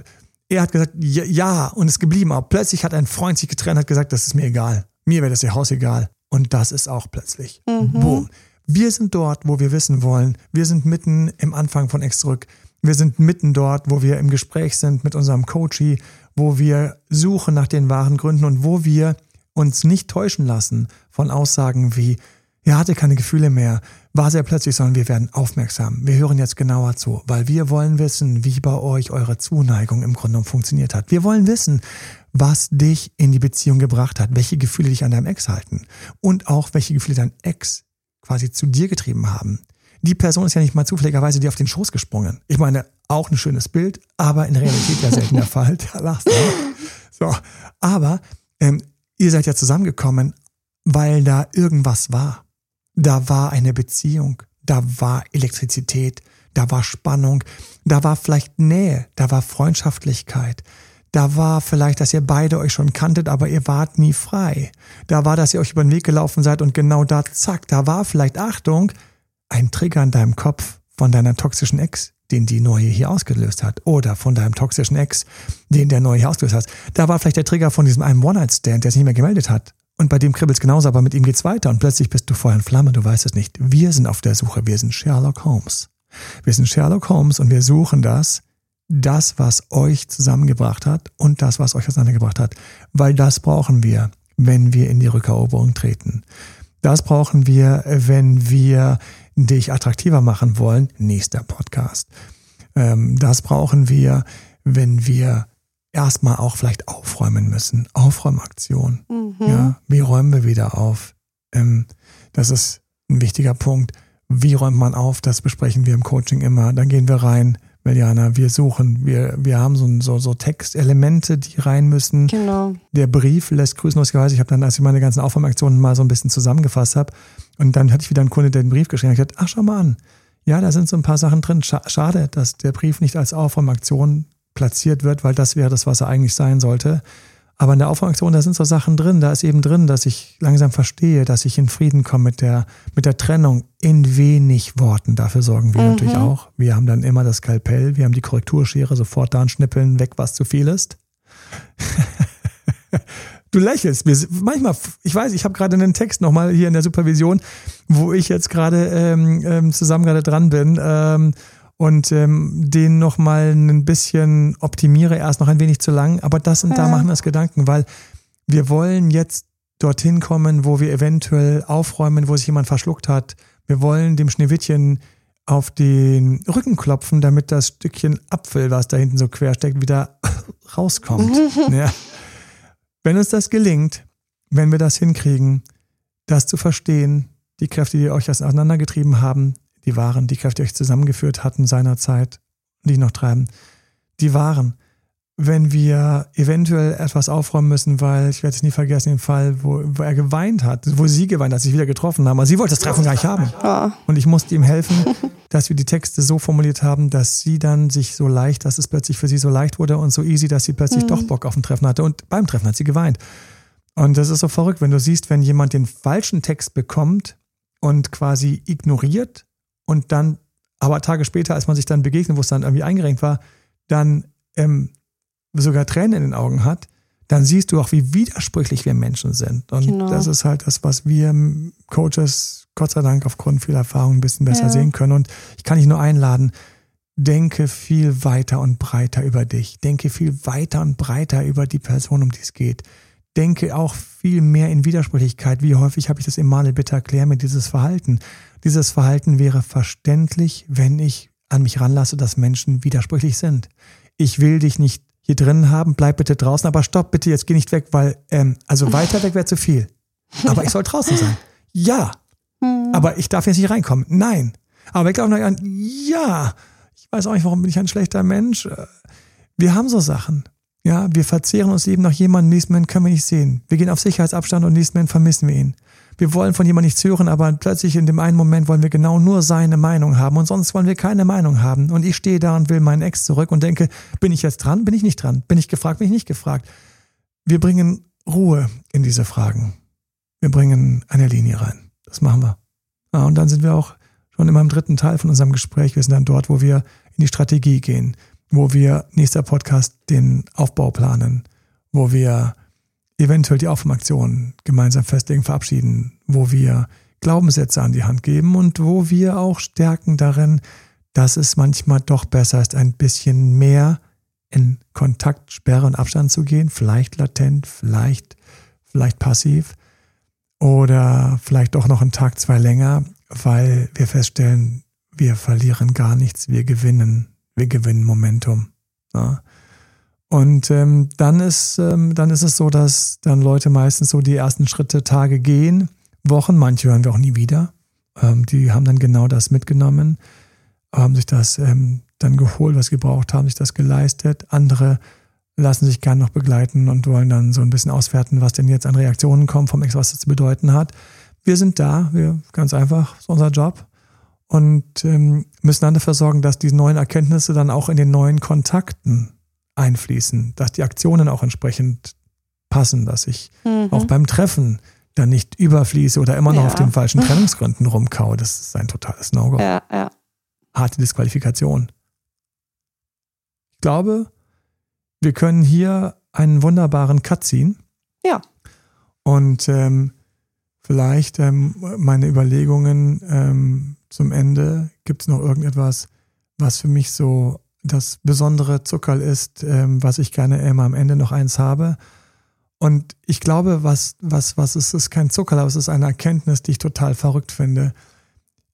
er hat gesagt, ja, ja und ist geblieben. Aber plötzlich hat ein Freund sich getrennt, hat gesagt, das ist mir egal. Mir wäre das ihr Haus egal. Und das ist auch plötzlich. Mhm. Boom. Wir sind dort, wo wir wissen wollen. Wir sind mitten im Anfang von X zurück. Wir sind mitten dort, wo wir im Gespräch sind mit unserem Coachie, wo wir suchen nach den wahren Gründen und wo wir uns nicht täuschen lassen von Aussagen wie, er hatte keine Gefühle mehr, war sehr plötzlich, sondern wir werden aufmerksam. Wir hören jetzt genauer zu, weil wir wollen wissen, wie bei euch eure Zuneigung im Grunde funktioniert hat. Wir wollen wissen, was dich in die Beziehung gebracht hat, welche Gefühle dich an deinem Ex halten und auch welche Gefühle dein Ex quasi zu dir getrieben haben. Die Person ist ja nicht mal zufälligerweise dir auf den Schoß gesprungen. Ich meine, auch ein schönes Bild, aber in Realität ja selten der Fall. Da lachst du. So, aber ähm, ihr seid ja zusammengekommen, weil da irgendwas war. Da war eine Beziehung, da war Elektrizität, da war Spannung, da war vielleicht Nähe, da war Freundschaftlichkeit, da war vielleicht, dass ihr beide euch schon kanntet, aber ihr wart nie frei. Da war, dass ihr euch über den Weg gelaufen seid und genau da, zack, da war vielleicht, Achtung, ein Trigger in deinem Kopf von deiner toxischen Ex, den die neue hier ausgelöst hat. Oder von deinem toxischen Ex, den der neue hier ausgelöst hat. Da war vielleicht der Trigger von diesem einen One-Night-Stand, der sich nicht mehr gemeldet hat. Und bei dem kribbelt's genauso, aber mit ihm geht's weiter und plötzlich bist du Feuer in Flamme, du weißt es nicht. Wir sind auf der Suche, wir sind Sherlock Holmes. Wir sind Sherlock Holmes und wir suchen das, das, was euch zusammengebracht hat und das, was euch auseinandergebracht hat. Weil das brauchen wir, wenn wir in die Rückeroberung treten. Das brauchen wir, wenn wir dich attraktiver machen wollen. Nächster Podcast. Ähm, das brauchen wir, wenn wir erstmal auch vielleicht aufräumen müssen. Aufräumaktion. Mhm. Ja, wie räumen wir wieder auf? Ähm, das ist ein wichtiger Punkt. Wie räumt man auf? Das besprechen wir im Coaching immer. Dann gehen wir rein Meliana, wir suchen, wir, wir haben so, so, so Textelemente, die rein müssen. Genau. Der Brief lässt grüßenlosgerweise. Ich habe dann, als ich meine ganzen Aufwärmaktionen mal so ein bisschen zusammengefasst habe, und dann hatte ich wieder einen Kunde, der den Brief geschrieben hat, gesagt, ach, schau mal an. Ja, da sind so ein paar Sachen drin. Schade, dass der Brief nicht als Aufwärmaktion platziert wird, weil das wäre das, was er eigentlich sein sollte. Aber in der Aufräumaktion, da sind so Sachen drin. Da ist eben drin, dass ich langsam verstehe, dass ich in Frieden komme mit der, mit der Trennung in wenig Worten. Dafür sorgen wir mhm. natürlich auch. Wir haben dann immer das Skalpell, wir haben die Korrekturschere, sofort da schnippeln, weg, was zu viel ist. du lächelst. Manchmal, ich weiß, ich habe gerade einen Text nochmal hier in der Supervision, wo ich jetzt gerade ähm, ähm, zusammen gerade dran bin. Ähm, und ähm, den nochmal ein bisschen optimiere, erst noch ein wenig zu lang. Aber das und da machen wir uns Gedanken, weil wir wollen jetzt dorthin kommen, wo wir eventuell aufräumen, wo sich jemand verschluckt hat. Wir wollen dem Schneewittchen auf den Rücken klopfen, damit das Stückchen Apfel, was da hinten so quer steckt, wieder rauskommt. ja. Wenn uns das gelingt, wenn wir das hinkriegen, das zu verstehen, die Kräfte, die euch auseinandergetrieben haben, die waren, die Kräfte, die euch zusammengeführt hatten seinerzeit, die noch treiben, die waren. Wenn wir eventuell etwas aufräumen müssen, weil ich werde es nie vergessen, den Fall, wo, wo er geweint hat, wo sie geweint hat, sich wieder getroffen haben. Aber sie wollte das Treffen gar nicht haben. Und ich musste ihm helfen, dass wir die Texte so formuliert haben, dass sie dann sich so leicht, dass es plötzlich für sie so leicht wurde und so easy, dass sie plötzlich mhm. doch Bock auf ein Treffen hatte. Und beim Treffen hat sie geweint. Und das ist so verrückt, wenn du siehst, wenn jemand den falschen Text bekommt und quasi ignoriert und dann, aber Tage später, als man sich dann begegnet, wo es dann irgendwie eingerenkt war, dann ähm, sogar Tränen in den Augen hat, dann siehst du auch, wie widersprüchlich wir Menschen sind. Und genau. das ist halt das, was wir Coaches, Gott sei Dank, aufgrund vieler Erfahrung ein bisschen besser ja. sehen können. Und ich kann dich nur einladen, denke viel weiter und breiter über dich. Denke viel weiter und breiter über die Person, um die es geht. Denke auch viel mehr in Widersprüchlichkeit. Wie häufig habe ich das im Male bitte erklärt mit dieses Verhalten? Dieses Verhalten wäre verständlich, wenn ich an mich ranlasse, dass Menschen widersprüchlich sind. Ich will dich nicht hier drin haben, bleib bitte draußen, aber stopp bitte, jetzt geh nicht weg, weil, ähm, also weiter weg wäre zu viel. Aber ich soll draußen sein. Ja. Hm. Aber ich darf jetzt nicht reinkommen. Nein. Aber ich glaube noch an, ja. Ich weiß auch nicht, warum bin ich ein schlechter Mensch. Wir haben so Sachen. Ja, wir verzehren uns eben nach jemandem, nächsten Moment können wir nicht sehen. Wir gehen auf Sicherheitsabstand und nächsten Moment vermissen wir ihn. Wir wollen von jemandem nichts hören, aber plötzlich in dem einen Moment wollen wir genau nur seine Meinung haben und sonst wollen wir keine Meinung haben. Und ich stehe da und will meinen Ex zurück und denke, bin ich jetzt dran? Bin ich nicht dran? Bin ich gefragt? Bin ich nicht gefragt? Wir bringen Ruhe in diese Fragen. Wir bringen eine Linie rein. Das machen wir. Ja, und dann sind wir auch schon immer im dritten Teil von unserem Gespräch. Wir sind dann dort, wo wir in die Strategie gehen, wo wir nächster Podcast den Aufbau planen, wo wir eventuell die Aufwärmaktion gemeinsam festlegen, verabschieden, wo wir Glaubenssätze an die Hand geben und wo wir auch stärken darin, dass es manchmal doch besser ist, ein bisschen mehr in Kontakt, Sperre und Abstand zu gehen, vielleicht latent, vielleicht, vielleicht passiv oder vielleicht doch noch einen Tag, zwei länger, weil wir feststellen, wir verlieren gar nichts, wir gewinnen, wir gewinnen Momentum. Ja. Und ähm, dann, ist, ähm, dann ist es so, dass dann Leute meistens so die ersten Schritte, Tage gehen, Wochen, manche hören wir auch nie wieder. Ähm, die haben dann genau das mitgenommen, haben sich das ähm, dann geholt, was sie gebraucht haben, sich das geleistet. Andere lassen sich gern noch begleiten und wollen dann so ein bisschen auswerten, was denn jetzt an Reaktionen kommt vom Ex, was das zu bedeuten hat. Wir sind da, wir ganz einfach, ist unser Job und ähm, müssen dann dafür sorgen, dass diese neuen Erkenntnisse dann auch in den neuen Kontakten einfließen, dass die Aktionen auch entsprechend passen, dass ich mhm. auch beim Treffen dann nicht überfließe oder immer noch ja. auf den falschen Trennungsgründen rumkau. Das ist ein totales No-Go. Ja, ja. Harte Disqualifikation. Ich glaube, wir können hier einen wunderbaren Cut ziehen. Ja. Und ähm, vielleicht ähm, meine Überlegungen ähm, zum Ende. Gibt es noch irgendetwas, was für mich so das besondere Zuckerl ist, ähm, was ich gerne immer am Ende noch eins habe. Und ich glaube, was, was, was ist, ist kein Zuckerl, aber es ist eine Erkenntnis, die ich total verrückt finde.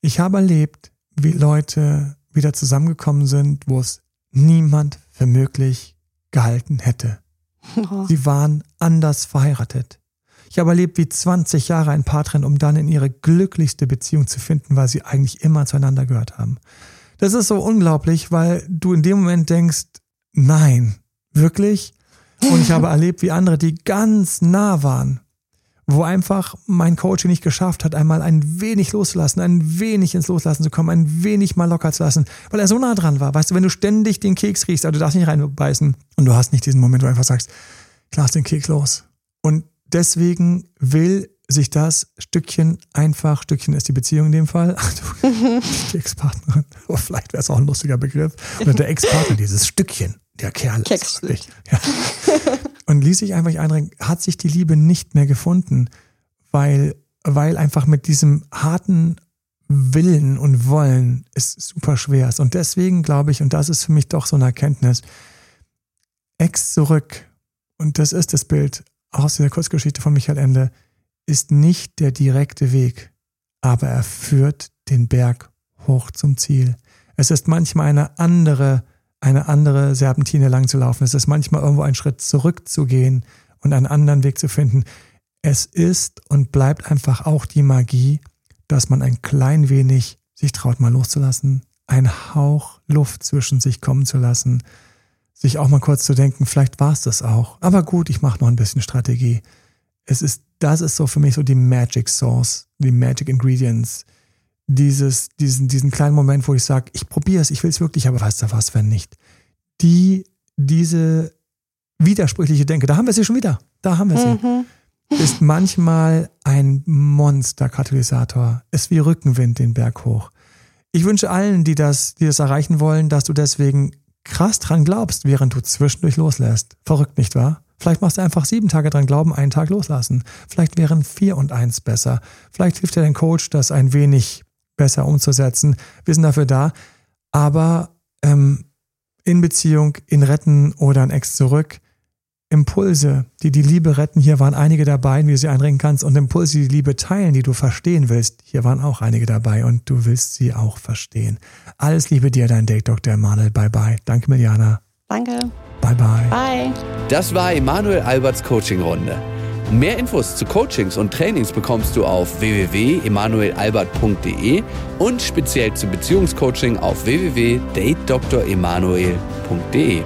Ich habe erlebt, wie Leute wieder zusammengekommen sind, wo es niemand für möglich gehalten hätte. Oh. Sie waren anders verheiratet. Ich habe erlebt, wie 20 Jahre ein Paar trennen, um dann in ihre glücklichste Beziehung zu finden, weil sie eigentlich immer zueinander gehört haben. Das ist so unglaublich, weil du in dem Moment denkst, nein, wirklich? Und ich habe erlebt, wie andere, die ganz nah waren, wo einfach mein Coach nicht geschafft hat, einmal ein wenig loszulassen, ein wenig ins Loslassen zu kommen, ein wenig mal locker zu lassen, weil er so nah dran war. Weißt du, wenn du ständig den Keks riechst, aber du darfst nicht reinbeißen und du hast nicht diesen Moment, wo du einfach sagst, lass den Keks los. Und deswegen will sich das Stückchen einfach, Stückchen ist die Beziehung in dem Fall, die Ex-Partnerin, oh, vielleicht wäre es auch ein lustiger Begriff, oder der Ex-Partner, dieses Stückchen, der Kerl. Keksstück. Ja. Und ließ sich einfach einringen, hat sich die Liebe nicht mehr gefunden, weil, weil einfach mit diesem harten Willen und Wollen ist super schwer ist. Und deswegen glaube ich, und das ist für mich doch so eine Erkenntnis, Ex zurück, und das ist das Bild aus der Kurzgeschichte von Michael Ende, ist nicht der direkte Weg, aber er führt den Berg hoch zum Ziel. Es ist manchmal eine andere, eine andere Serpentine lang zu laufen. Es ist manchmal irgendwo einen Schritt zurückzugehen und einen anderen Weg zu finden. Es ist und bleibt einfach auch die Magie, dass man ein klein wenig sich traut, mal loszulassen, einen Hauch Luft zwischen sich kommen zu lassen, sich auch mal kurz zu denken, vielleicht war es das auch. Aber gut, ich mache noch ein bisschen Strategie. Es ist, das ist so für mich so die Magic Sauce, die Magic Ingredients. Dieses, diesen, diesen kleinen Moment, wo ich sage, ich probiere es, ich will es wirklich, aber weißt du was, wenn nicht. Die, diese widersprüchliche Denke, da haben wir sie schon wieder. Da haben wir sie. Mhm ist manchmal ein Monster-Katalysator. Ist wie Rückenwind den Berg hoch. Ich wünsche allen, die das, die das erreichen wollen, dass du deswegen krass dran glaubst, während du zwischendurch loslässt. Verrückt, nicht wahr? Vielleicht machst du einfach sieben Tage dran glauben, einen Tag loslassen. Vielleicht wären vier und eins besser. Vielleicht hilft dir dein Coach, das ein wenig besser umzusetzen. Wir sind dafür da. Aber ähm, in Beziehung, in Retten oder ein Ex zurück, Impulse, die die Liebe retten, hier waren einige dabei, wie du sie einringen kannst. Und Impulse, die die Liebe teilen, die du verstehen willst, hier waren auch einige dabei und du willst sie auch verstehen. Alles Liebe dir, dein Date Dr. Emanuel. Bye bye. Danke, Miliana. Danke. Bye bye. Bye. Das war Emanuel Alberts Coaching-Runde. Mehr Infos zu Coachings und Trainings bekommst du auf www.emanuelalbert.de und speziell zum Beziehungscoaching auf www.datedremanuel.de.